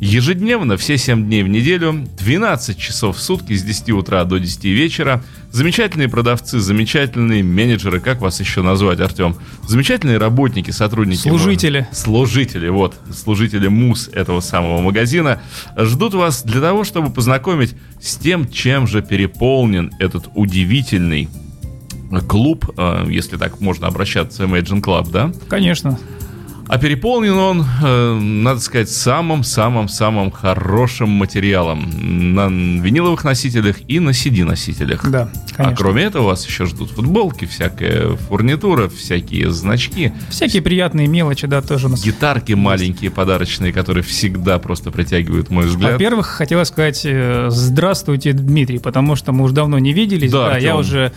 Ежедневно, все 7 дней в неделю, 12 часов в сутки с 10 утра до 10 вечера. Замечательные продавцы, замечательные менеджеры, как вас еще назвать, Артем? Замечательные работники, сотрудники. Служители. Служители, вот, служители МУС этого самого магазина ждут вас для того, чтобы познакомить с тем, чем же переполнен этот удивительный клуб, э, если так можно обращаться, Imagine Club, да? Конечно. А переполнен он, э, надо сказать, самым-самым-самым хорошим материалом на виниловых носителях и на CD-носителях. Да, конечно. А кроме этого вас еще ждут футболки, всякая фурнитура, всякие значки. Всякие приятные мелочи, да, тоже у нас. Гитарки маленькие, подарочные, которые всегда просто притягивают мой взгляд. Во-первых, хотела сказать э, здравствуйте, Дмитрий, потому что мы уже давно не виделись. Да, да я уже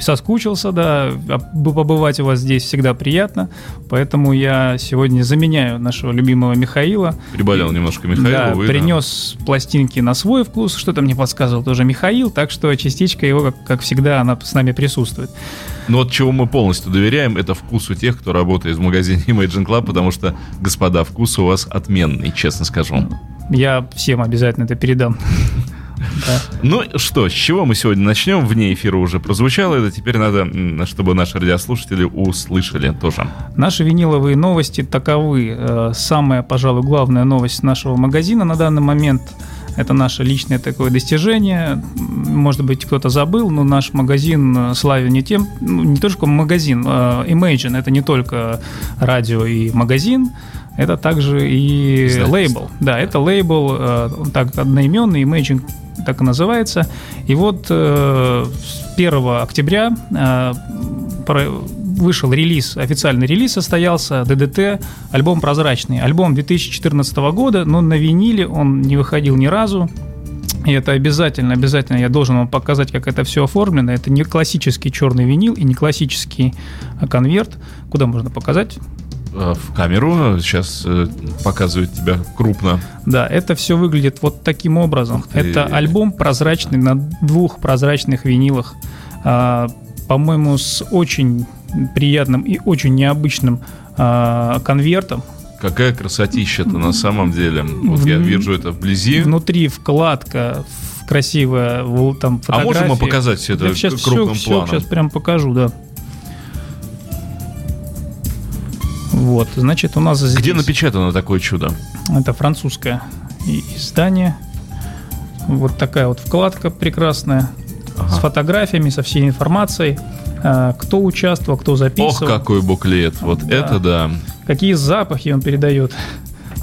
соскучился, да, а побывать у вас здесь всегда приятно, поэтому я сегодня заменяю нашего любимого Михаила. Приболел немножко Михаил. Да, вы, принес да. пластинки на свой вкус, что-то мне подсказывал тоже Михаил, так что частичка его, как, как всегда, она с нами присутствует. Но вот чего мы полностью доверяем, это вкусу тех, кто работает в магазине Imagine Club, потому что, господа, вкус у вас отменный, честно скажу. Я всем обязательно это передам. Ну что, с чего мы сегодня начнем? Вне эфира уже прозвучало это, теперь надо, чтобы наши радиослушатели услышали тоже. Наши виниловые новости таковы. Э, самая, пожалуй, главная новость нашего магазина на данный момент это наше личное такое достижение. Может быть, кто-то забыл, но наш магазин э, славен не тем, ну, не только магазин, а Imagine, это не только радио и магазин, это также и лейбл. Да, это лейбл, э, так одноименный, Imagine так и называется. И вот э, 1 октября э, вышел релиз, официальный релиз состоялся, ДДТ, альбом «Прозрачный». Альбом 2014 года, но на виниле он не выходил ни разу. И это обязательно, обязательно я должен вам показать, как это все оформлено. Это не классический черный винил и не классический конверт. Куда можно показать? Э, в камеру. Сейчас э, показывает тебя крупно. Да, это все выглядит вот таким образом. Это альбом прозрачный на двух прозрачных винилах. А, по-моему, с очень приятным и очень необычным а, конвертом. Какая красотища-то на самом деле. Вот в, я вижу это вблизи. Внутри вкладка красивая, там фотографии. А можем мы показать все это да, сейчас крупным все, планом? Все, сейчас прям покажу, да. Вот, значит, у нас здесь... Где напечатано такое чудо? Это французское издание. Вот такая вот вкладка прекрасная. Ага. С фотографиями, со всей информацией. А, кто участвовал, кто записывал. Ох, какой буклет. Вот да. это да. Какие запахи он передает.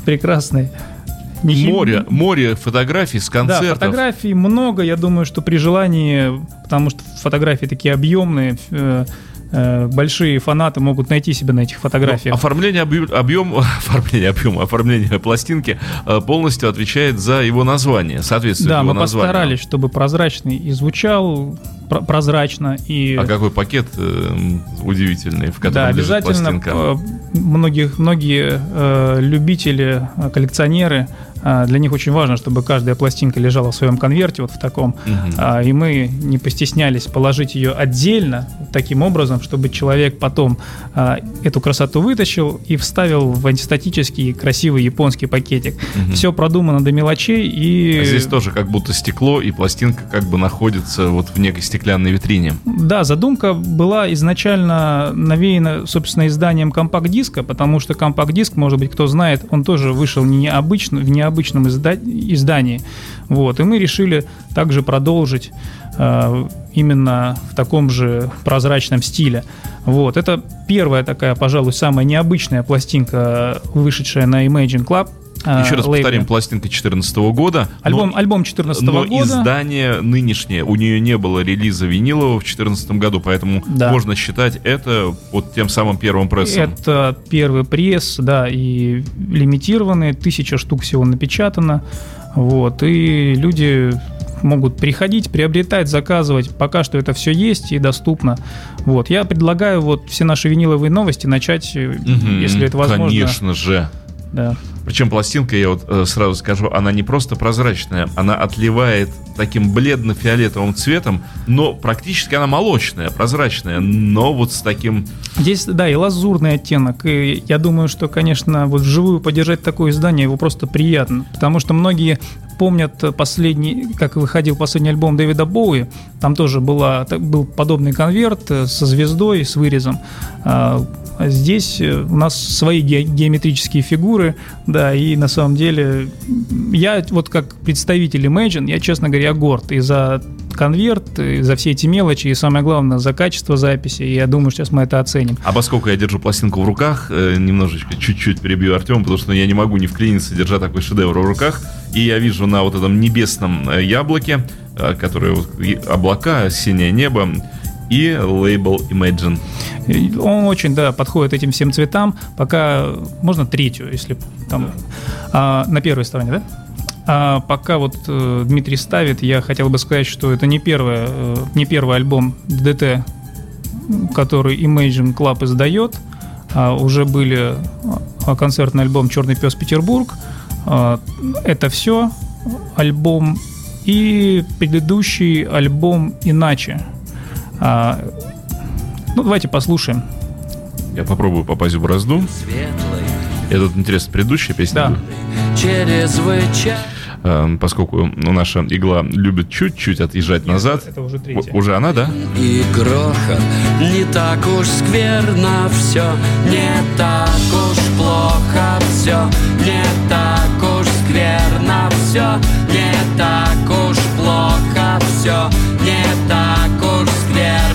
Прекрасные. Не море, море фотографий с концертов. Да, фотографий много. Я думаю, что при желании, потому что фотографии такие объемные, э, большие фанаты могут найти себя на этих фотографиях. Но оформление объем, объем, оформление объема, оформление пластинки э, полностью отвечает за его название, соответствует да, его мы постарались, чтобы прозрачный и звучал прозрачно и. А какой пакет э, удивительный, в котором да, лежит пластинка. Многих, многие э, любители, коллекционеры для них очень важно, чтобы каждая пластинка лежала в своем конверте, вот в таком. Угу. И мы не постеснялись положить ее отдельно, таким образом, чтобы человек потом а, эту красоту вытащил и вставил в антистатический красивый японский пакетик. Угу. Все продумано до мелочей и... А здесь тоже как будто стекло, и пластинка как бы находится вот в некой стеклянной витрине. Да, задумка была изначально навеяна, собственно, изданием компакт-диска, потому что компакт-диск, может быть, кто знает, он тоже вышел необычно, в необычном обычном изда- издании. Вот. И мы решили также продолжить э, именно в таком же прозрачном стиле. Вот. Это первая такая, пожалуй, самая необычная пластинка, вышедшая на Imagine Club. А, Еще раз лейбле. повторим, пластинка 2014 года. Альбом, но, альбом 2014 но года. Но издание нынешнее, у нее не было релиза винилового в 2014 году, поэтому да. можно считать это вот тем самым первым прессом. Это первый пресс, да, и лимитированный, тысяча штук всего напечатано. Вот, и люди могут приходить, приобретать, заказывать. Пока что это все есть и доступно. Вот. Я предлагаю вот все наши виниловые новости начать, угу, если это возможно. Конечно же Да. Причем пластинка, я вот э, сразу скажу, она не просто прозрачная, она отливает таким бледно-фиолетовым цветом, но практически она молочная, прозрачная, но вот с таким... Здесь, да, и лазурный оттенок. И я думаю, что, конечно, вот вживую поддержать такое издание его просто приятно. Потому что многие помнят последний, как выходил последний альбом Дэвида Боуи, там тоже была, был подобный конверт э, со звездой, с вырезом. А, здесь э, у нас свои геометрические фигуры, да, и на самом деле я вот как представитель Imagine, я, честно говоря, горд и за конверт, и за все эти мелочи, и самое главное, за качество записи, и я думаю, сейчас мы это оценим. А поскольку я держу пластинку в руках, э, немножечко, чуть-чуть перебью Артем, потому что я не могу не вклиниться, держа такой шедевр в руках, и я вижу на вот этом небесном э, яблоке, которое облака, синее небо, и лейбл Imagine. Он очень, да, подходит этим всем цветам. Пока можно третью, если там а, на первой стороне, да? А пока вот э, Дмитрий ставит, я хотел бы сказать, что это не, первое, э, не первый альбом DDT, который Imagine Club издает. А уже были а, концертный альбом «Черный пес Петербург». А, это все альбом и предыдущий альбом «Иначе», а, ну, давайте послушаем. Я попробую попасть в бразду. Этот интересно, предыдущая песня? Да. Через а, поскольку ну, наша игла любит чуть-чуть отъезжать Нет, назад. Это уже третья. Уже она, да? И грохот не так уж скверно все, не так уж плохо все, не так уж скверно все, не так уж плохо все, не так уж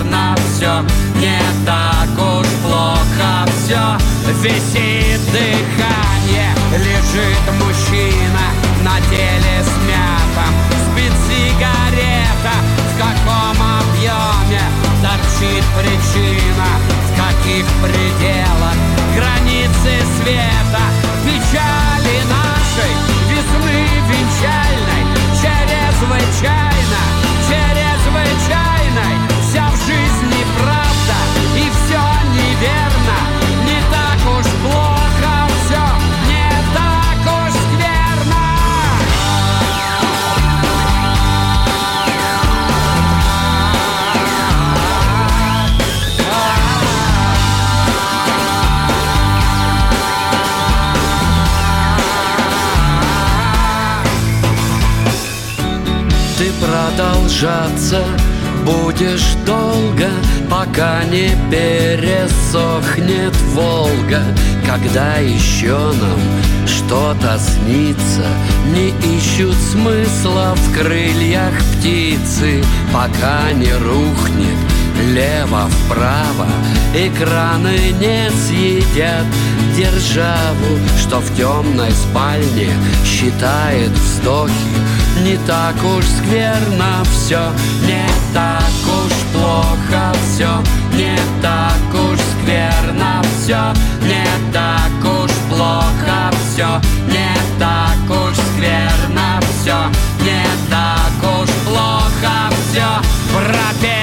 скверно все, не так уж плохо все. Висит дыхание, лежит мужчина на теле смятом, спит сигарета, в каком объеме торчит причина, в каких пределах? Границы света, печали нашей весны венчальной, чрезвычайно, чрезвычайной, продолжаться. Будешь долго, пока не пересохнет Волга. Когда еще нам что-то снится, не ищут смысла в крыльях птицы, пока не рухнет лево-вправо Экраны не съедят державу Что в темной спальне считает вздохи. Не так уж скверно все, не так уж плохо все Не так уж скверно все, не так уж плохо все Не так уж скверно все, не так уж плохо все Пропела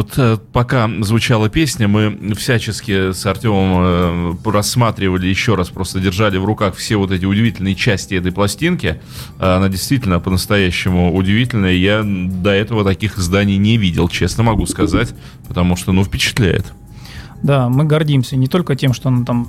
вот э, пока звучала песня, мы всячески с Артемом э, рассматривали еще раз, просто держали в руках все вот эти удивительные части этой пластинки. Э, Она действительно по-настоящему удивительная. Я до этого таких изданий не видел, честно могу сказать, потому что, ну, впечатляет. Да, мы гордимся не только тем, что она там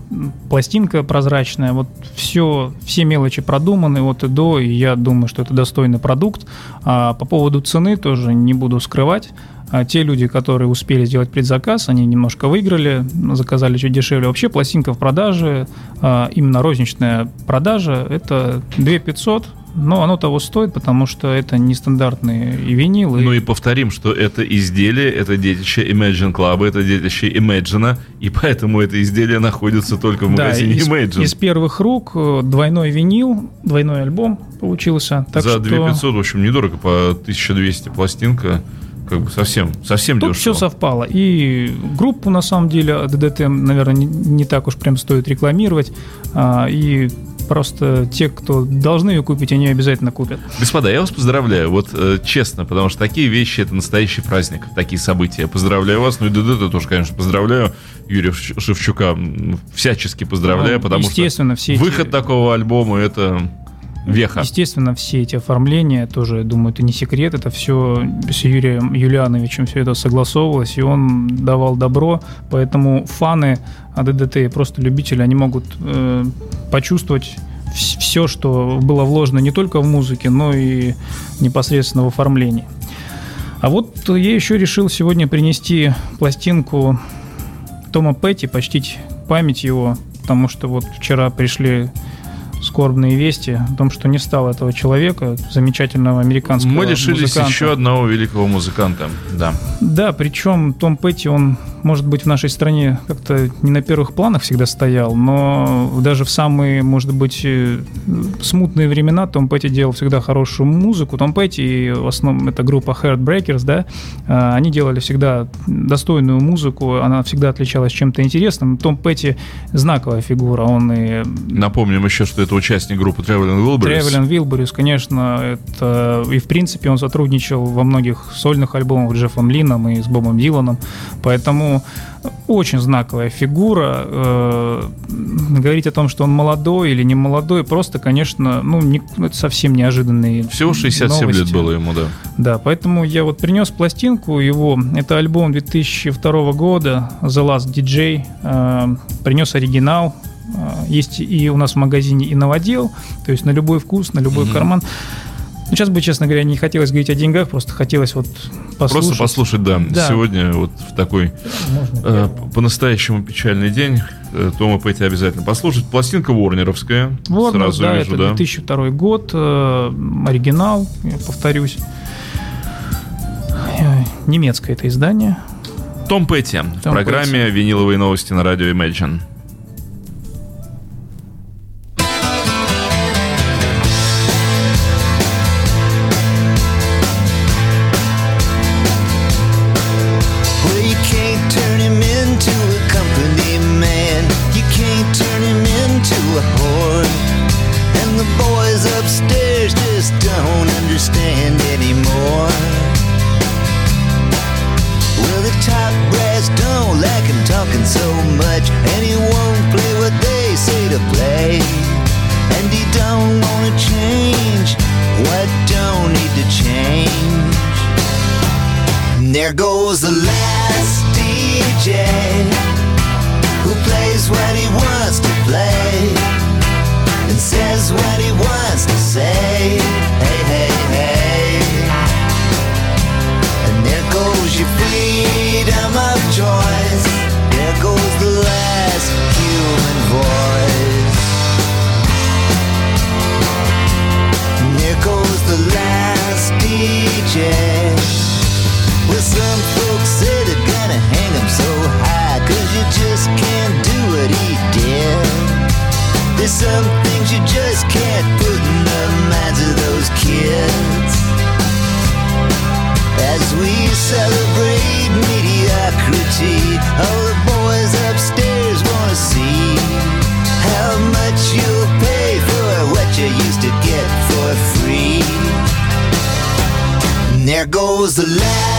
пластинка прозрачная, вот все, все мелочи продуманы от и до, и я думаю, что это достойный продукт. А по поводу цены тоже не буду скрывать. А те люди, которые успели сделать предзаказ, они немножко выиграли, заказали чуть дешевле. Вообще пластинка в продаже, а, именно розничная продажа, это 2 500, но оно того стоит, потому что это нестандартные и винилы. Ну и повторим, что это изделие, это детище Imagine Club, это детище Imagine, и поэтому это изделие находится только в Да, магазине из, Imagine. из первых рук э, двойной винил, двойной альбом получился. Так За что 2500, в общем, недорого, по 1200 пластинка, как бы совсем, совсем Тут дешево. все совпало. И группу, на самом деле, ДДТ, наверное, не, не так уж прям стоит рекламировать. А, и просто те, кто должны ее купить, они ее обязательно купят. Господа, я вас поздравляю, вот э, честно, потому что такие вещи это настоящий праздник, такие события. Поздравляю вас, ну и ДДТ тоже, конечно, поздравляю. Юрия Шевч- Шевчука всячески поздравляю, Ну, потому что естественно, все эти- выход такого альбома это веха. Естественно, все эти оформления тоже, я думаю, это не секрет, это все с Юрием Юлиановичем все это согласовывалось, и он давал добро, поэтому фаны АДДТ и просто любители, они могут э, почувствовать все, что было вложено не только в музыке, но и непосредственно в оформлении. А вот я еще решил сегодня принести пластинку Тома Петти, почтить память его, потому что вот вчера пришли скорбные вести о том, что не стало этого человека, замечательного американского Мы лишились музыканта. еще одного великого музыканта. Да. Да, причем Том Петти, он, может быть, в нашей стране как-то не на первых планах всегда стоял, но даже в самые, может быть, э, смутные времена Том Петти делал всегда хорошую музыку. Том Петти, и в основном это группа Heartbreakers, да, э, они делали всегда достойную музыку, она всегда отличалась чем-то интересным. Том Петти знаковая фигура, он и Напомним еще, что это участник группы Traveling Wilburys. Тревелин Вилбурис, конечно, это и в принципе он сотрудничал во многих сольных альбомах с Джеффом Лином и с Бобом Диланом, поэтому очень знаковая фигура. Э, говорить о том, что он молодой или не молодой, просто, конечно, ну, не- ну, это совсем неожиданные Всего 67 лет новости. было ему, да. Да, поэтому я вот принес пластинку его. Это альбом 2002 года The Last DJ. Э, принес оригинал. Э, есть и у нас в магазине и новодел, то есть на любой вкус, на любой Мгм. карман. Ну, сейчас бы, честно говоря, не хотелось говорить о деньгах, просто хотелось вот послушать. Просто послушать, да. Да. Сегодня вот в такой Можно э, по-настоящему печальный день э, Тома Петти обязательно послушать. Пластинка Ворнеровская. Вот, сразу да, вижу, это да. 2002 год, э, оригинал, я повторюсь. Немецкое это издание. Том Петти в Том программе «Виниловые новости» на радио Imagine. We celebrate mediocrity, all the boys upstairs wanna see how much you'll pay for what you used to get for free. And there goes the last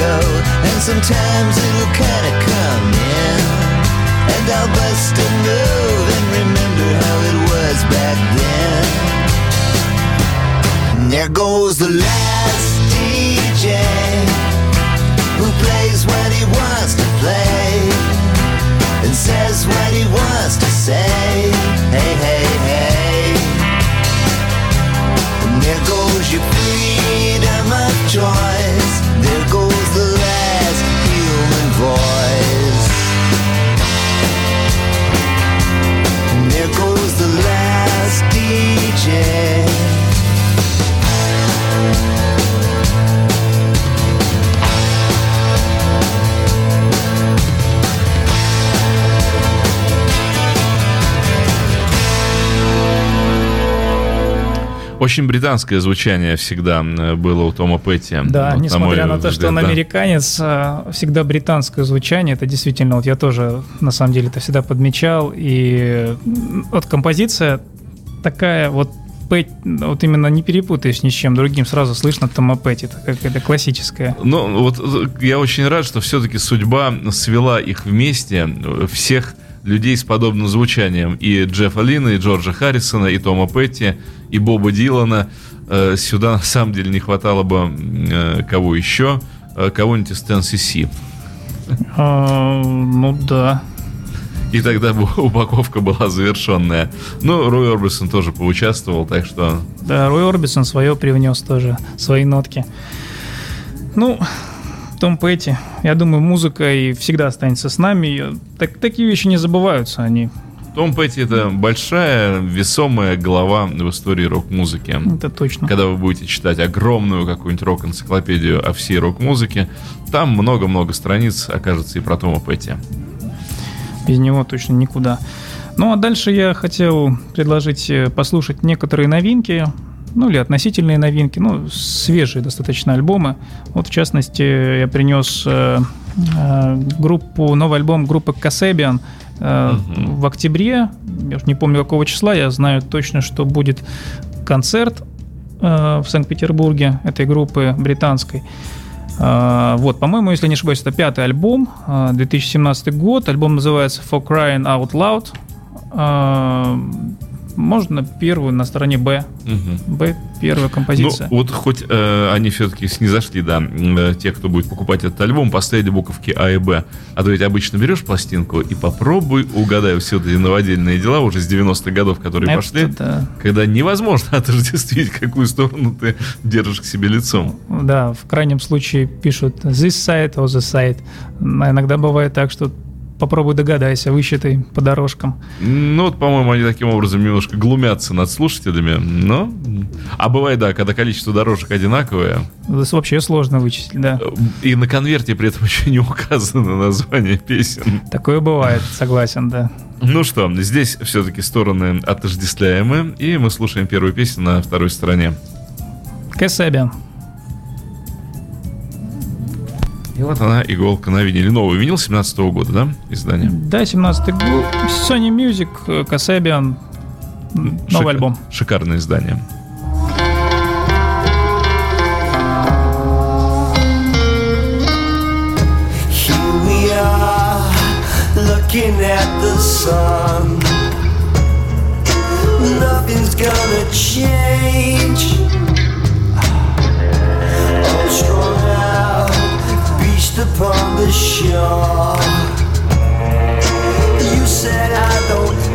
And sometimes it'll kinda come in. And I'll bust a move and remember how it was back then. And there goes the last DJ who plays what he wants to play and says what he wants to say. Hey, hey, hey. And there goes your freedom of choice. Очень британское звучание всегда было у Тома Петти. Да, Вот, несмотря мой на то, что взгляд, он да. американец, а, всегда британское звучание. Это действительно, вот я тоже на самом деле это всегда подмечал. И вот композиция такая вот Пэт- вот именно не перепутаешь ни с чем другим, сразу слышно Тома Петти, это какая-то классическая. Ну, вот э, я очень рад, что все-таки судьба свела их вместе, э, всех людей с подобным звучанием. И Джеффа Лина, и Джорджа Харрисона, и Тома Петти, и Боба Дилана. Э, Сюда на самом деле не хватало бы э, кого еще, Э, кого-нибудь из Тенси А, ну да. И тогда бы упаковка была завершенная. Ну, Рой Орбисон тоже поучаствовал, так что... Да, Рой Орбисон свое привнес тоже, свои нотки. Ну, Том Петти, я думаю, музыка и всегда останется с нами. Так, такие вещи не забываются, они. Том Петти это большая, весомая глава в истории рок-музыки. Это точно. Когда вы будете читать огромную какую-нибудь рок-энциклопедию о всей рок-музыке, там много-много страниц окажется и про Тома Петти. Без него точно никуда. Ну а дальше я хотел предложить э, послушать некоторые новинки, ну или относительные новинки, ну свежие достаточно альбомы. Вот в частности я принес э, э, группу, новый альбом группы Kasabian э, Мгм. в октябре, я уж не помню какого числа, я знаю точно, что будет концерт э, в Санкт-Петербурге этой группы британской. А, Вот, по-моему, если не ошибаюсь, это пятый альбом, а, 2017 год. Альбом называется For Crying Out Loud. Можно первую на стороне Б. Мгм. Б первая Ну, композиция. вот хоть э, они все-таки снизошли, да, э, те, кто будет покупать этот альбом, поставили буковки А и Б. А то ведь обычно берешь пластинку и попробуй угадай все эти новодельные дела уже с 90-х годов, которые Это пошли, да. когда невозможно отождествить, какую сторону ты держишь к себе лицом. Да, в крайнем случае пишут this side or the side. А иногда бывает так, что попробуй догадайся, высчитай по дорожкам. Ну, вот, по-моему, они таким образом немножко глумятся над слушателями, но... А бывает, да, когда количество дорожек одинаковое, Это вообще сложно вычислить, да. и на конверте при этом еще не указано название песен. Такое бывает, согласен, да. Ну что, здесь все-таки стороны отождествляемы, и мы слушаем первую песню на второй стороне. Кэсэбиан. И вот она, иголка на виниле. Новый винил 17 года, да, издание? Да, 17-й год. Sony Music, э, Касабиан. Новый Шик- альбом. Шикарное издание. Looking at the sun. Nothing's gonna change. Strung out, upon the shore. You said I don't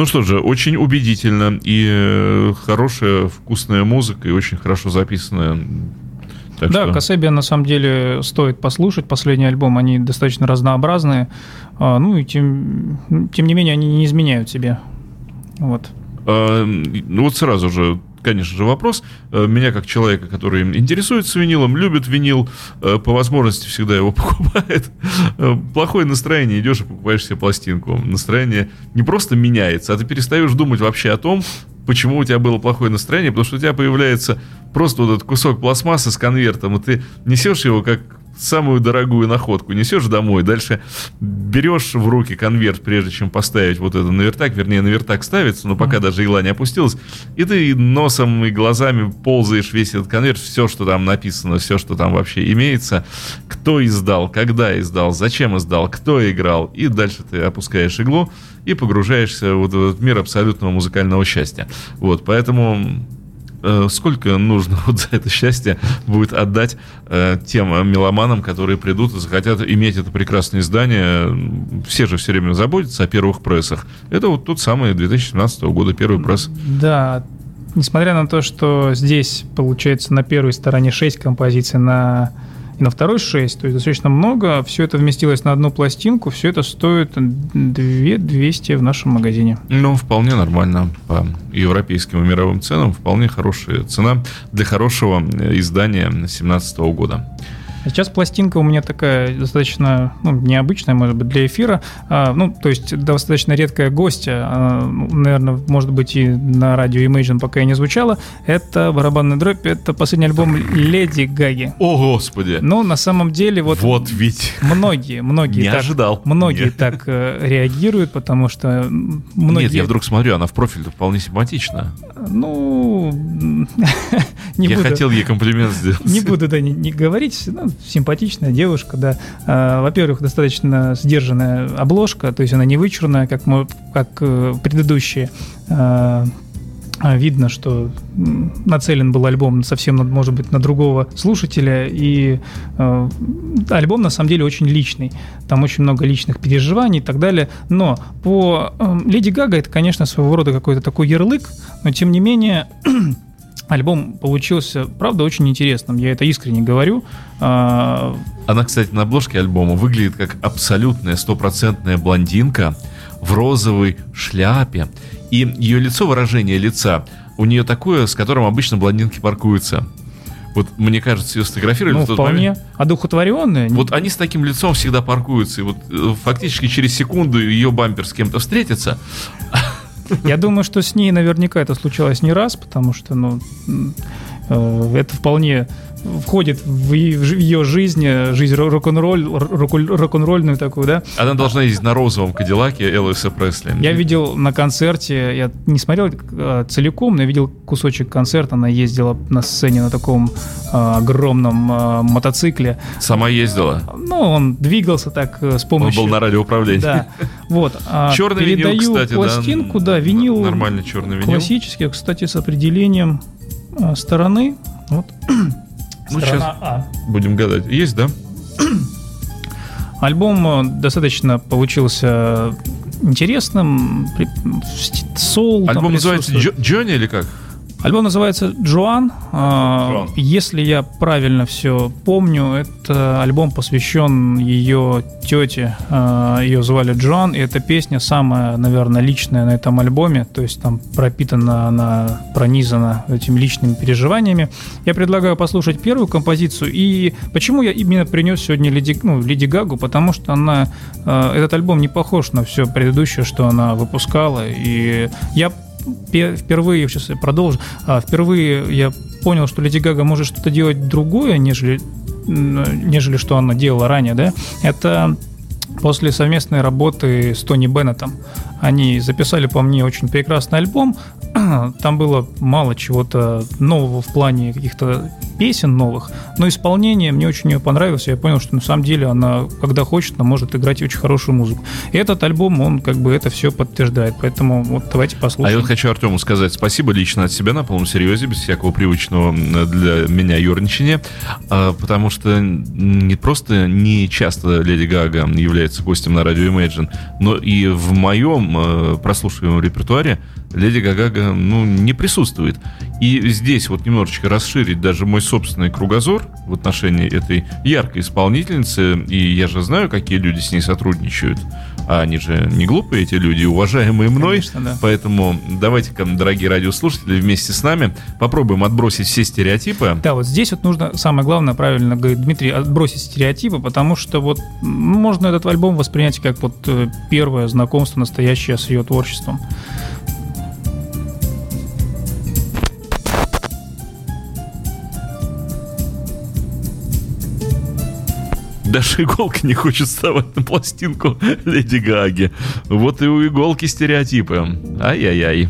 Ну что же, очень убедительно и э, хорошая, вкусная музыка и очень хорошо записанная. Так да, что- Касебия на самом деле стоит послушать. Последний альбом, они достаточно разнообразные. А, Ну и тем, тем не менее они не изменяют себе. Вот. А, Ну вот сразу же, конечно же, вопрос. Э, Меня как человека, который интересуется винилом, любит винил, э, по возможности всегда его покупает. Э, Плохое настроение, идешь и покупаешь себе пластинку. Настроение не просто меняется, а ты перестаешь думать вообще о том, почему у тебя было плохое настроение, потому что у тебя появляется просто вот этот кусок пластмассы с конвертом, и ты несешь его как самую дорогую находку, несешь домой, дальше берешь в руки конверт, прежде чем поставить вот это на вертак, вернее, на вертак ставится, но пока даже игла не опустилась, и ты носом и глазами ползаешь весь этот конверт, все, что там написано, все, что там вообще имеется, кто издал, когда издал, зачем издал, кто играл, и дальше ты опускаешь иглу и погружаешься вот в этот мир абсолютного музыкального счастья. Вот, поэтому сколько нужно вот за это счастье будет отдать э, тем э, меломанам, которые придут и захотят иметь это прекрасное издание. Все же все время заботятся о первых прессах. Это вот тот самый 2017 года первый пресс. Да, несмотря на то, что здесь получается на первой стороне 6 композиций, на на второй 6, то есть достаточно много, все это вместилось на одну пластинку, все это стоит 2200 в нашем магазине. Ну, вполне нормально по европейским и мировым ценам. Вполне хорошая цена для хорошего э, издания 2017 года. Сейчас пластинка у меня такая достаточно ну, необычная, может быть, для эфира. А, ну, то есть достаточно редкая гостья. А, ну, наверное, может быть, и на радио Imagine пока и не звучала. Это барабанный дробь, это последний альбом Леди Гаги. О, Господи! Но на самом деле вот, Вот ведь многие, многие не так, ожидал. многие Нет. так э, реагируют, потому что многие... Нет, я вдруг смотрю, она в профиле вполне симпатична. Ну, не я буду. хотел ей комплимент сделать. Не буду, да, не, не говорить. Ну, симпатичная девушка, да. А, во-первых, достаточно сдержанная обложка, то есть она не вычурная, как, мо- как э, предыдущие. А, а, видно, что нацелен был альбом совсем, может быть, на другого слушателя, и э, альбом на самом деле очень личный. Там очень много личных переживаний и так далее. Но по э, Леди Гага это, конечно, своего рода какой-то такой ярлык, но тем не менее альбом получился, правда, очень интересным. Я это искренне говорю. А, Она, кстати, на обложке альбома выглядит как абсолютная стопроцентная блондинка в розовой шляпе. И ее лицо, выражение лица, у нее такое, с которым обычно блондинки паркуются. Вот мне кажется, ее сфотографировали ну, в тот вполне момент. одухотворенная. Вот они с таким лицом всегда паркуются. И вот э, фактически через секунду ее бампер с кем-то встретится. Я думаю, что с ней наверняка это случалось не раз, потому что, ну, это вполне входит в ее жизнь, э, жизнь ро- рок-н-ролль, рок- рок-н-ролльную такую, да. Она должна ездить на розовом Кадиллаке Элвиса Пресли. Я видел на концерте, я не смотрел э, целиком, но я видел кусочек концерта, она ездила на сцене на таком э, огромном э, мотоцикле. Сама ездила. Ну, он двигался так э, с Он помощью... был на радиоуправлении. Да, вот. а Черный винил, передаю кстати, да. пластинку, да, винил Нормальный черный винил. классический, кстати, с определением стороны. Вот. Ну, Сторона А. Будем гадать. Есть, да? Альбом э, достаточно получился интересным, сти- соул. там Альбом называется Джонни или как? Альбом называется Джоан. А, Джоан. Если я правильно все помню, это альбом посвящен ее тете. А, Ее звали Джоан, и эта песня самая, наверное, личная на этом альбоме. То есть там пропитана она, пронизана этими личными переживаниями. Я предлагаю послушать первую композицию. И почему я именно принес сегодня Леди, ну, Леди Гагу? Потому что она, а, этот альбом не похож на все предыдущее, что она выпускала. И я впервые, сейчас я продолжу, а, впервые я понял, что Леди Гага может что-то делать другое, нежели, нежели что она делала ранее, да, это после совместной работы с Тони Беннетом. Они записали, по мне, очень прекрасный альбом. Там было мало чего-то нового в плане каких-то песен новых, но исполнение мне очень ее понравилось. Я понял, что на самом деле она, когда хочет, она может играть очень хорошую музыку. И этот альбом, он как бы это все подтверждает. Поэтому вот давайте А я послушаем. вот хочу Артему сказать спасибо лично от себя на полном серьезе, без всякого привычного для меня юрничания, а, потому что не просто не часто Леди Гага является гостем на радио Imagine, но и в моем э, прослушиваемом репертуаре Леди Гага ну, не присутствует. И здесь вот немножечко расширить даже мой собственный кругозор в отношении этой яркой исполнительницы, и я же знаю, какие люди с ней сотрудничают, а они же не глупые эти люди, уважаемые мной, Конечно, да. Поэтому давайте-ка, дорогие радиослушатели, вместе с нами попробуем отбросить все стереотипы. Да, вот здесь вот нужно, самое главное, правильно говорит Дмитрий, отбросить стереотипы, потому что вот можно этот альбом воспринять как вот э, первое знакомство настоящее с ее творчеством. Даже иголка не хочет вставать на пластинку Леди Гаги. Вот и у иголки стереотипы. Ай-яй-яй.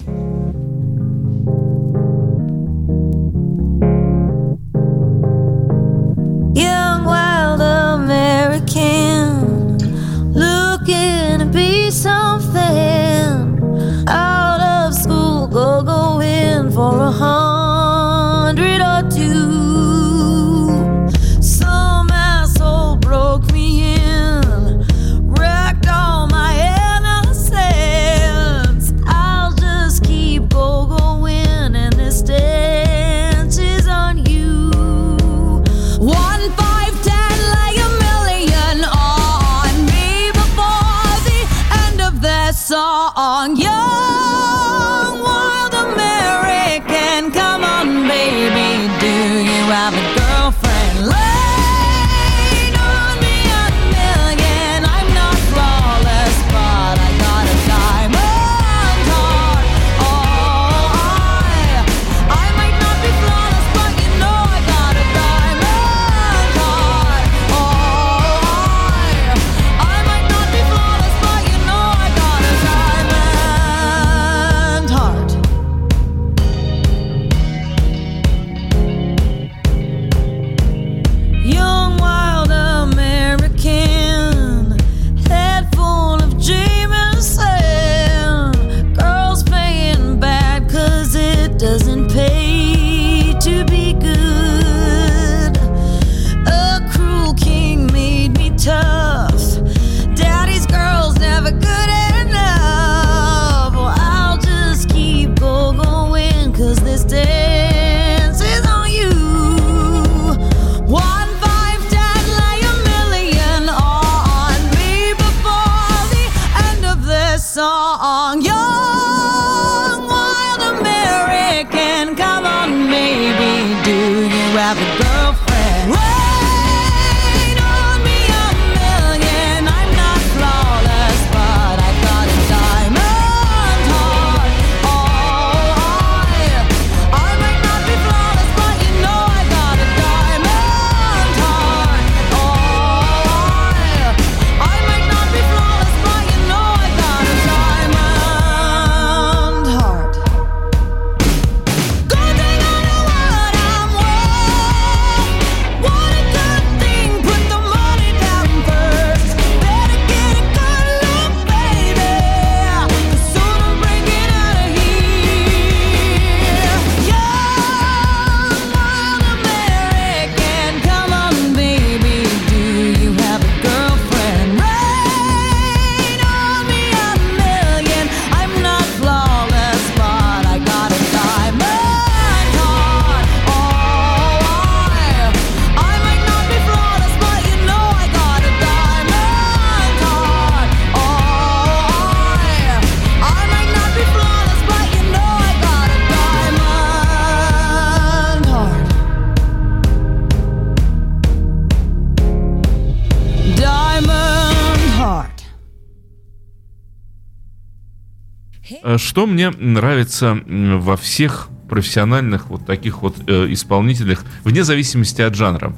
Что мне нравится во всех профессиональных вот таких вот э, исполнителях, вне зависимости от жанра,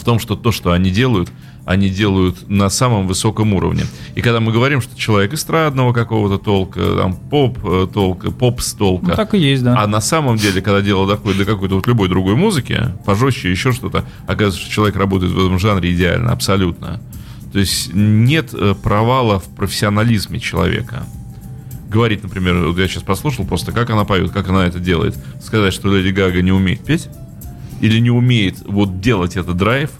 в том, что то, что они делают, они делают на самом высоком уровне. И когда мы говорим, что человек эстрадного какого-то толка, там поп э, толка, попс толка, Ну, так и есть, да. а на самом деле, когда дело доходит до какой-то вот любой другой музыки, пожестче, еще что-то, оказывается, что человек работает в этом жанре идеально, абсолютно. То есть нет э, провала в профессионализме человека. Говорить, например, вот я сейчас послушал просто, как она поет, как она это делает. Сказать, что Леди Гага не умеет петь, или не умеет вот делать этот драйв,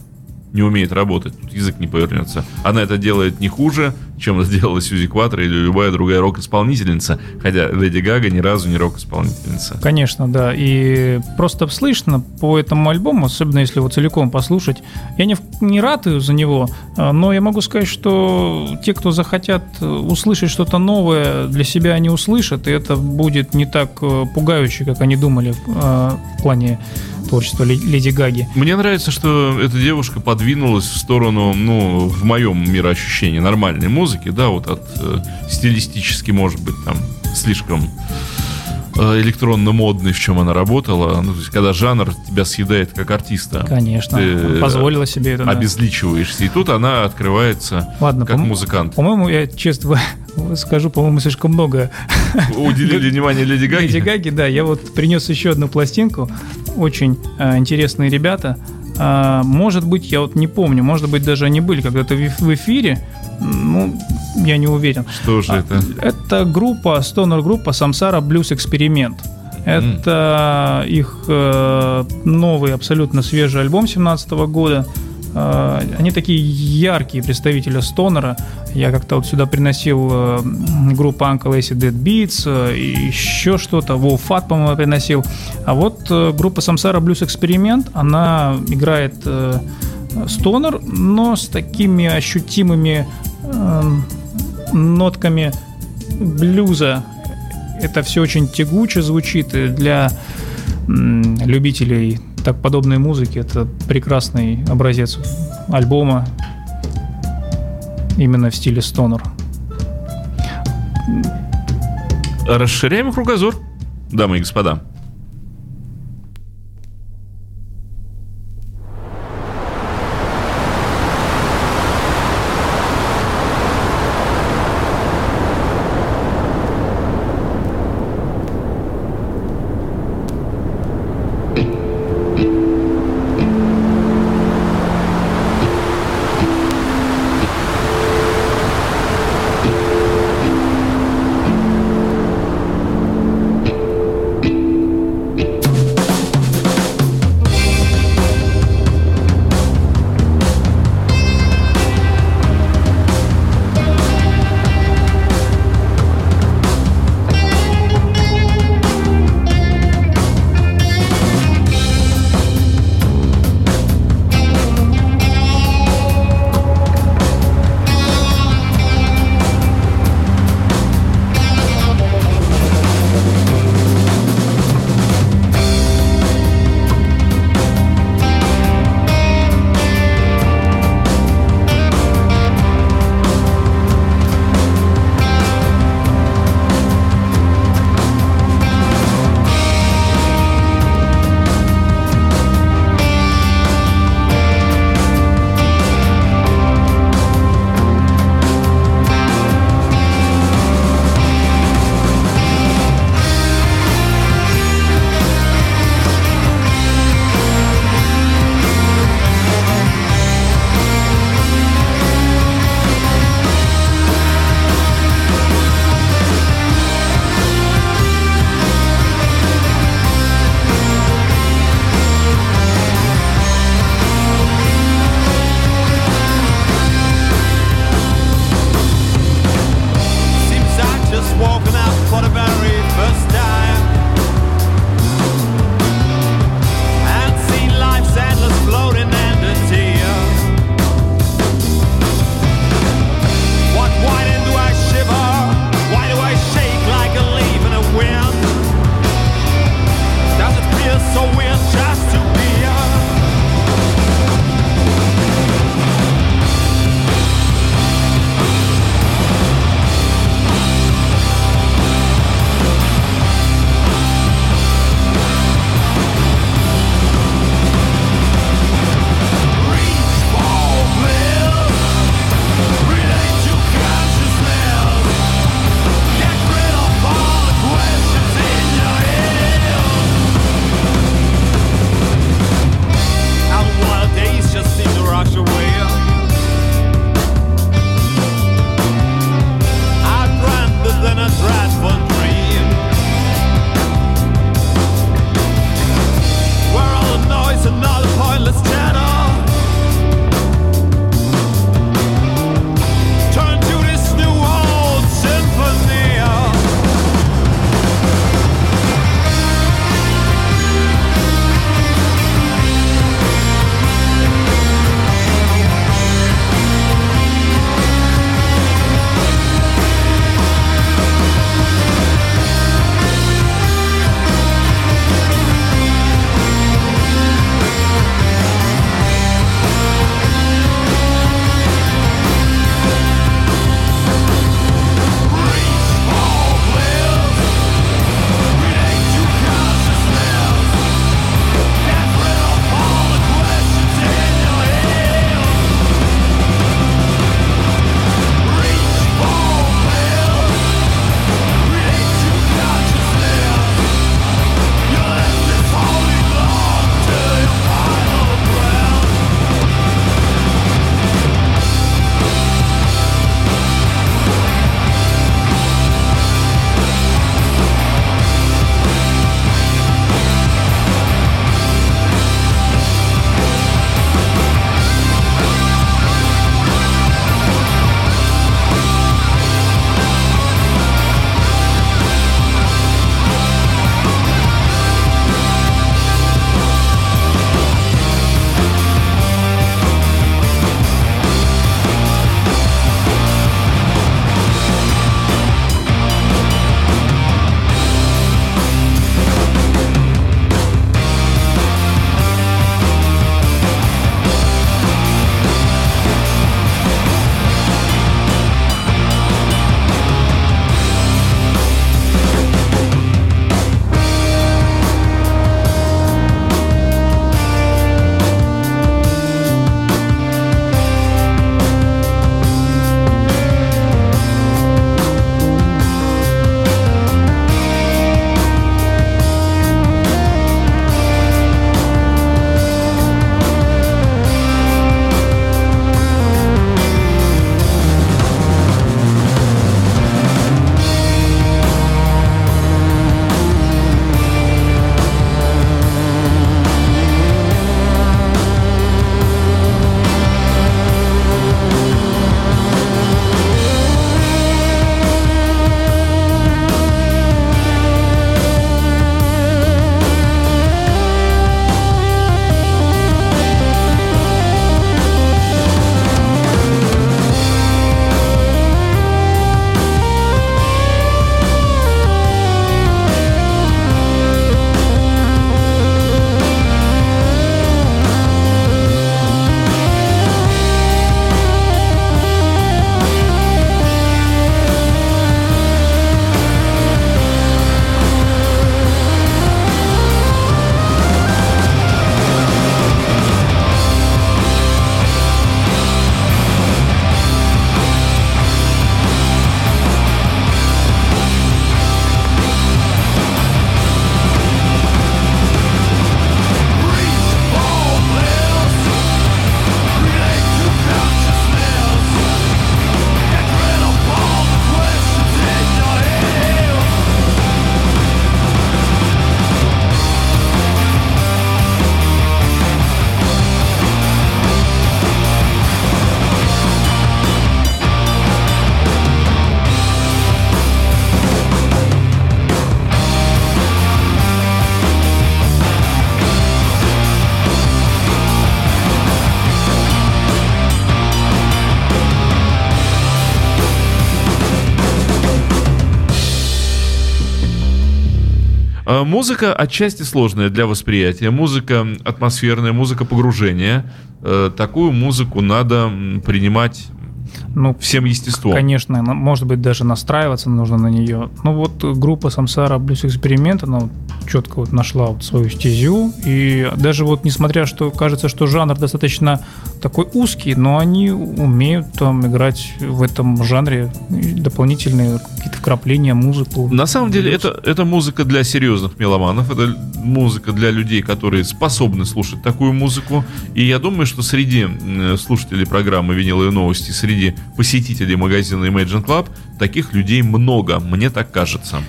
не умеет работать, тут язык не повернется. Она это делает не хуже, чем это делала Сьюзи Кватро или любая другая рок-исполнительница, хотя Леди Гага ни разу не рок-исполнительница. Конечно, да. И просто слышно по этому альбому, особенно если его целиком послушать. Я не, не ратую за него, а, но я могу сказать, что те, кто захотят э, услышать что-то новое, для себя они услышат, и это будет не так э, пугающе, как они думали э, в плане творчества Ле- Леди Гаги. Мне нравится, что эта девушка подвинулась в сторону, ну, в моем мироощущении нормальной музыки, да, вот от э, стилистически, может быть, там, слишком электронно-модной, в чем она работала. Ну, то есть, когда жанр тебя съедает как артиста. Конечно, Ты позволила себе это. да. Обезличиваешься. И тут она открывается Ладно, как по-мо- музыкант. По-моему, я честно скажу, по-моему, слишком много Уделили внимание Леди Гаги. Леди Гаги, да, я вот принес еще одну пластинку. Очень э, интересные ребята. А, может быть, я вот не помню, может быть, даже они были когда-то в эфире. Ну, я не уверен. Что же это? Это группа, стонер-группа Самсара Блюз Эксперимент. Это их э, новый, абсолютно свежий альбом 17 года. Э, они такие яркие представители стонера. Я как-то вот сюда приносил э, группу Uncle Acid Dead Beats, э, и еще что-то. Wolf Fat, по-моему, приносил. А вот э, группа Самсара Блюз Эксперимент, она играет э, стонер, но с такими ощутимыми нотками блюза. Это все очень тягуче звучит и для любителей так подобной музыки. Это прекрасный образец альбома именно в стиле стонер. Расширяем кругозор, дамы и господа. Музыка отчасти сложная для восприятия. Музыка атмосферная, музыка погружения. Э, Такую музыку надо принимать Ну, всем естеством. Конечно, может быть, даже настраиваться нужно на нее. Ну вот э, группа Самсара Блюз Эксперимент, она вот четко вот нашла вот свою стезю. И даже вот несмотря, что кажется, что жанр достаточно такой узкий, но они умеют там играть в этом жанре дополнительные какие-то вкрапления, музыку. На самом деле это, это музыка для серьезных меломанов, это музыка для людей, которые способны слушать такую музыку. И я думаю, что среди м, слушателей программы «Виниловые новости», среди посетителей магазина Imagine Club таких людей много, мне так кажется.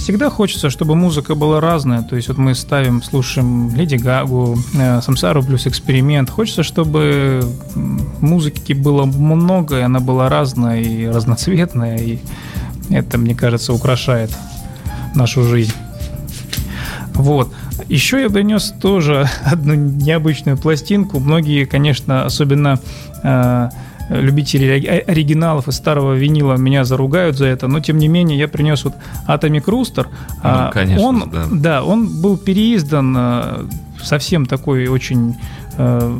Всегда хочется, чтобы музыка была разная. То есть вот мы ставим, слушаем Леди Гагу, э, Самсару плюс эксперимент. Хочется, чтобы музыки было много, и она была разная и разноцветная. И это, мне кажется, украшает нашу жизнь. Вот. Еще я принес тоже одну необычную пластинку. Многие, конечно, особенно э, любители ори- оригиналов и старого винила меня заругают за это, но тем не менее я принес вот Atomic Rooster. А, конечно он, же, да. он был переиздан э, совсем такой очень э,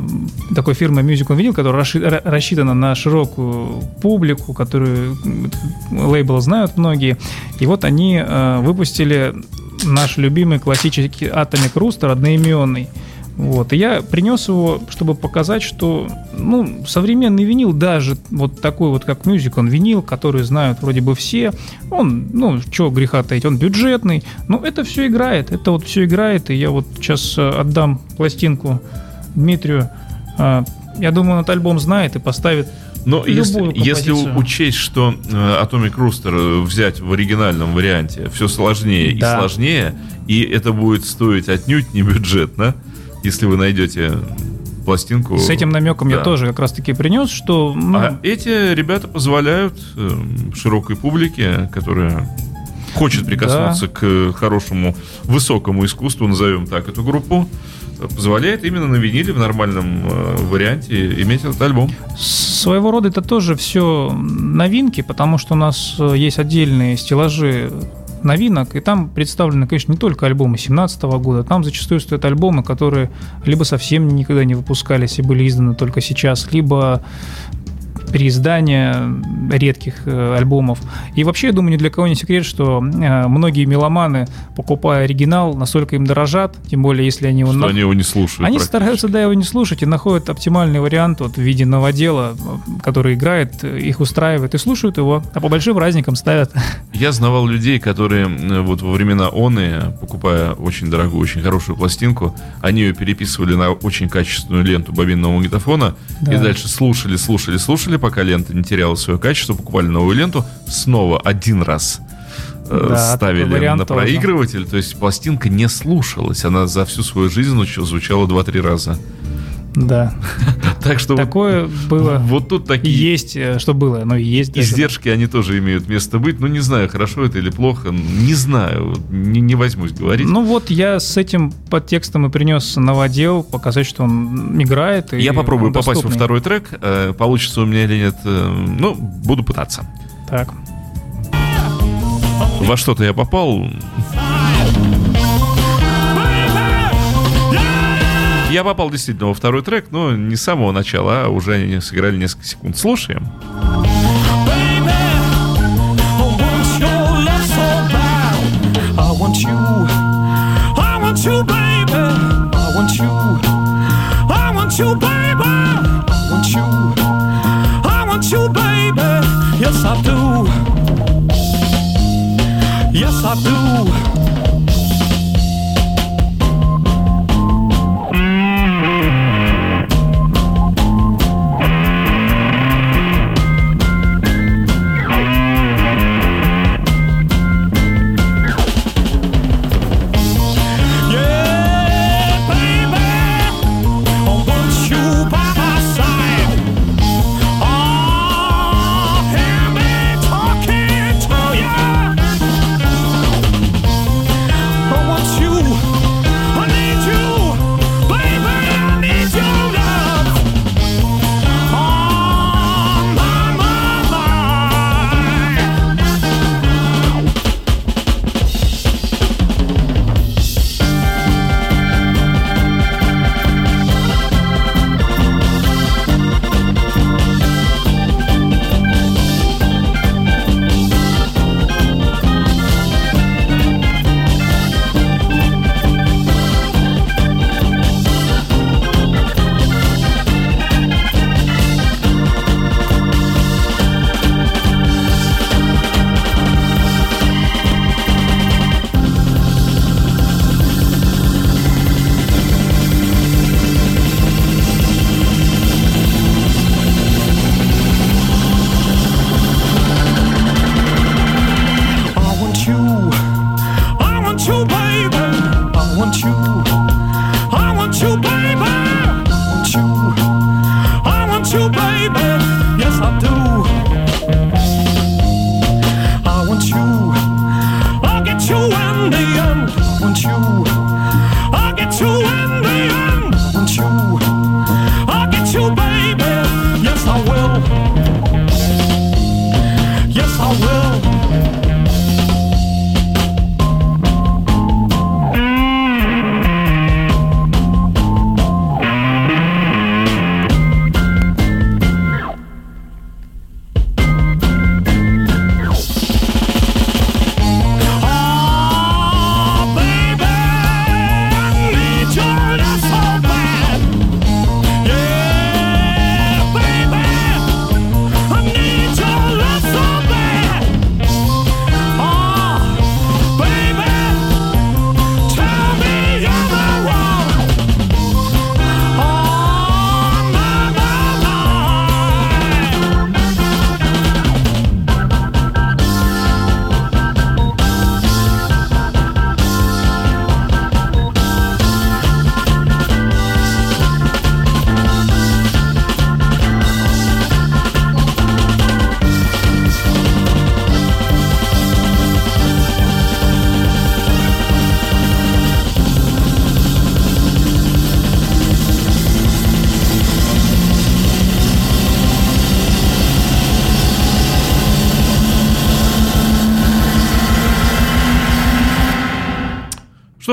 такой фирмой Music on Vinyl, которая рассчитана на широкую публику, которую лейбл знают многие. И вот они э, выпустили наш любимый классический Atomic Rooster одноименный. Вот. И я принес его, чтобы показать, что ну, современный винил, даже вот такой вот, как Music, он винил, который знают вроде бы все, он, ну, чего греха таить, он бюджетный, но это все играет, это вот все играет, и я вот сейчас э, отдам пластинку Дмитрию, А, я думаю, он этот альбом знает и поставит Но если, Любую если учесть, что э, Atomic Rooster э, взять в оригинальном варианте все сложнее Да. и сложнее, и это будет стоить отнюдь не бюджетно, если вы найдете пластинку. С этим намеком я Да. тоже как раз таки принес, что ну, А эти ребята позволяют э, широкой публике, которая хочет прикоснуться к хорошему, высокому искусству, назовем так эту группу, позволяет именно на виниле в нормальном э, варианте иметь этот альбом. своего рода это тоже все новинки, потому что у нас э, есть отдельные стеллажи новинок, и там представлены, конечно, не только альбомы 2017 года, там зачастую стоят альбомы, которые либо совсем никогда не выпускались и были изданы только сейчас, либо переиздания редких э, альбомов. И вообще, я думаю, ни для кого не секрет, что э, многие меломаны, покупая оригинал, настолько им дорожат, тем более, если они его Что на- они его не слушают. они стараются, да, его не слушать и находят оптимальный вариант вот, в виде новодела, который играет, э, их устраивает и слушают его, а по большим праздникам ставят. Я знавал людей, которые вот во времена оны, покупая очень дорогую, очень хорошую пластинку, они ее переписывали на очень качественную ленту бобинного магнитофона Да. и дальше слушали, слушали, слушали, пока лента не теряла свое качество, покупали новую ленту, снова один раз э, Да, ставили на тоже. проигрыватель, то есть пластинка не слушалась, она за всю свою жизнь звуч- звучала 2-3 раза. Да, Так что вот, такое было вот тут такие есть, э, что было, но есть. даже. Издержки, они тоже имеют место быть. Ну, не знаю, хорошо это или плохо. Не знаю. Не, не возьмусь говорить. Ну вот я с этим подтекстом и принес новодел, показать, что он играет. Я попробую попасть во второй трек. Э, Получится у меня или нет. э, Ну, буду пытаться. Так. Во что-то я попал. Я попал действительно во второй трек, но не с самого начала, а уже они сыграли несколько секунд. Слушаем. I do.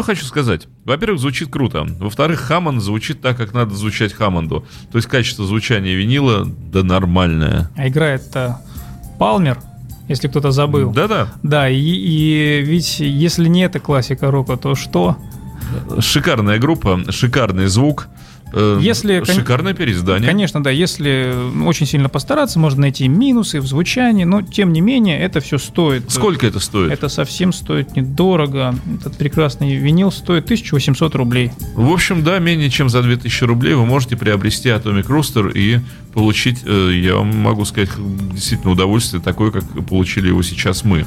Хочу сказать. Во-первых, звучит круто. Во-вторых, Хаммонд звучит так, как надо звучать Хаммонду. То есть качество звучания винила, да нормальное. А играет-то Палмер, если кто-то забыл. Да-да. Да, и, и ведь если не эта классика рока, то что? Шикарная группа, шикарный звук. Э, Если, Шикарное переиздание. Конечно, да, если очень сильно постараться, можно найти минусы в звучании, но тем не менее это все стоит. Сколько это стоит? Это совсем стоит недорого. Этот прекрасный винил стоит 1800 рублей. В общем, да, менее чем за 2000 рублей вы можете приобрести Atomic Rooster и получить, э, я вам могу сказать, действительно удовольствие такое, как получили его сейчас мы.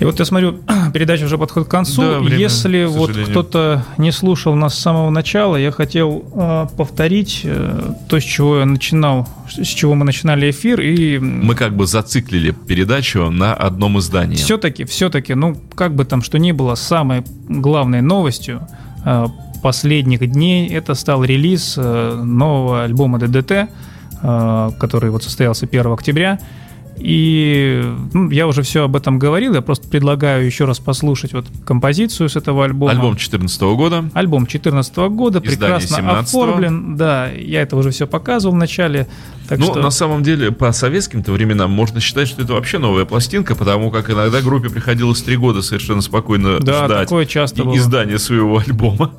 И вот я смотрю, передача уже подходит к концу. Да, время, Если вот кто-то не слушал нас с самого начала, я хотел э, повторить э, то, с чего я начинал, с чего мы начинали эфир. И Мы как бы зациклили передачу на одном издании. все-таки, все-таки, ну, как бы там что ни было, самой главной новостью э, последних дней это стал релиз э, нового альбома ДДТ, э, который вот состоялся 1 октября. И ну, я уже все об этом говорил, я просто предлагаю еще раз послушать вот композицию с этого альбома. Альбом 2014 года. Альбом 2014 года, Издание прекрасно 17-го. оформлен. Да, я это уже все показывал в начале. Так ну, что... на самом деле, по советским-то временам можно считать, что это вообще новая пластинка, потому как иногда группе приходилось три года совершенно спокойно Да, ждать такое часто и- было. издания своего альбома.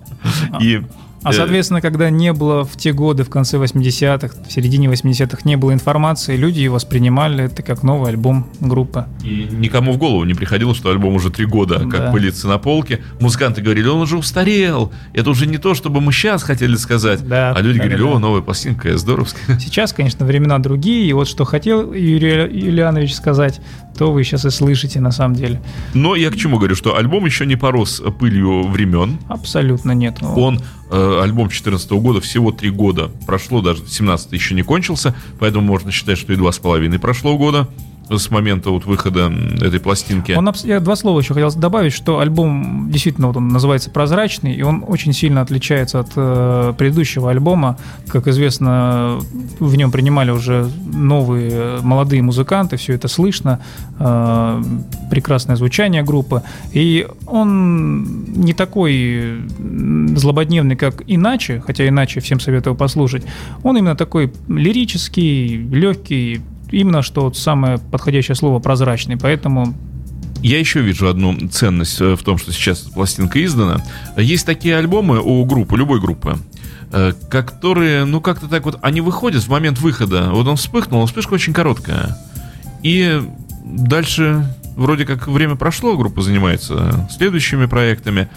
И, А, э, соответственно, когда не было в те годы, в конце 80-х, в середине 80-х не было информации, люди воспринимали это как новый альбом группы. И никому в голову не приходило, что альбом уже три года как Да. пылится на полке. Музыканты говорили, он уже устарел. Это уже не то, чтобы мы сейчас хотели сказать. Да, а люди да, говорили, да, о, новая пластинка, здоровская. Сейчас, конечно, времена другие, и вот что хотел Юрий Юлианович сказать, то вы сейчас и слышите на самом деле. Но я к чему говорю, что альбом еще не порос пылью времен. Абсолютно нет. Он, э, альбом 2014 года, всего три года прошло, даже 17 еще не кончился, поэтому можно считать, что и два с половиной прошло года с момента вот выхода этой пластинки. Он, я два слова еще хотел добавить, что альбом действительно вот он называется «Прозрачный», и он очень сильно отличается от э, предыдущего альбома. Как известно, в нем принимали уже новые э, молодые музыканты, все это слышно, э, прекрасное звучание группы. И он не такой злободневный, как «Иначе», хотя «Иначе» всем советую послушать. Он именно такой лирический, легкий, именно что самое подходящее слово «прозрачный». Поэтому Я еще вижу одну ценность э, в том, что сейчас пластинка издана. Есть такие альбомы у группы, любой группы, э, которые, ну как-то так вот, они выходят в момент выхода. Вот он вспыхнул, вспышка очень короткая. И дальше вроде как время прошло, группа занимается следующими проектами.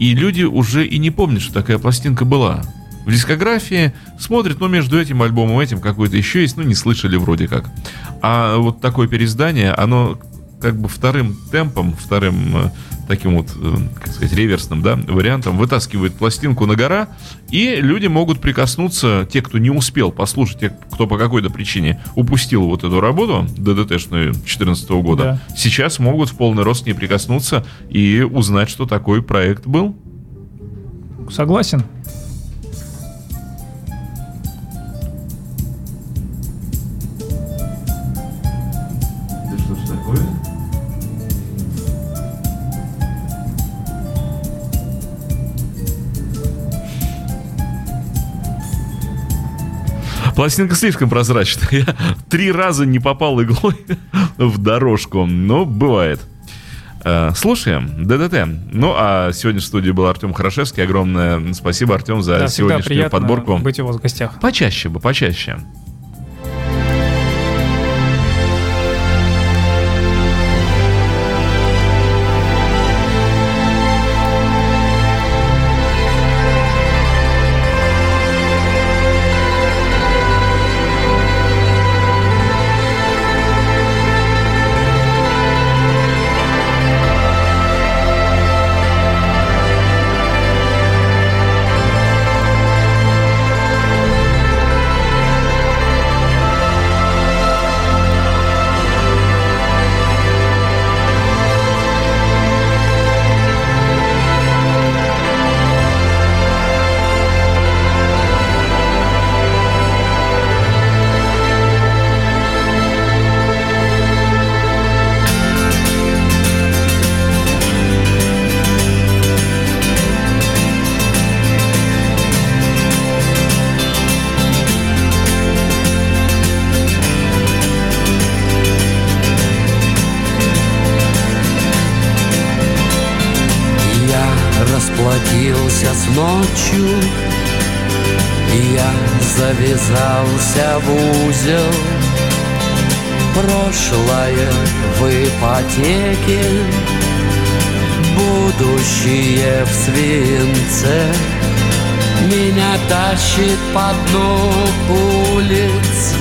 И люди уже и не помнят, что такая пластинка была. В дискографии смотрят, ну, между этим альбомом этим какой-то еще есть, ну, не слышали вроде как. А вот такое переиздание, оно как бы вторым темпом, вторым э, таким вот, э, как сказать, реверсным, да, вариантом вытаскивает пластинку на гора, и люди могут прикоснуться, те, кто не успел послушать, те, кто по какой-то причине упустил вот эту работу ДДТшную 2014 года, сейчас могут в полный рост к ней прикоснуться и узнать, что такой проект был. согласен. Пластинка слишком прозрачная. Я три раза не попал иглой в дорожку. Но бывает. Э, Слушаем ДДТ. Ну, а сегодня в студии был Артем Хорошевский. Огромное спасибо, Артем, за Да, сегодняшнюю подборку. быть у вас в гостях. Почаще бы, почаще. Ночью. Я завязался в узел. Прошлое в ипотеке. Будущее в свинце. Меня тащит по дну улиц.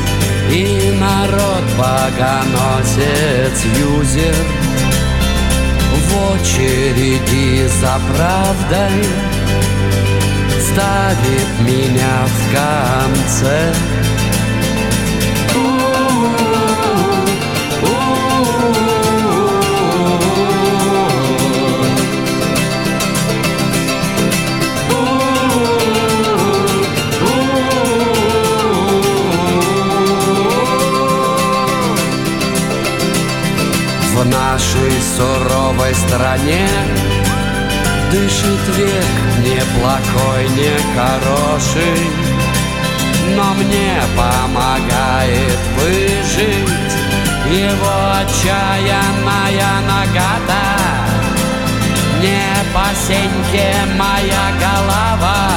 И народ богоносец юзер. В очереди за правдой Ставит меня в конце. В нашей суровой стране Дышит век неплохой, не хороший Но мне помогает выжить. Его отчаянная нагота Не по сеньке моя голова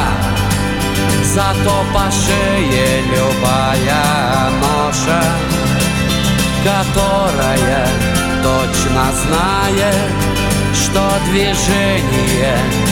Зато по шее любая ноша которая точно знает, что движение.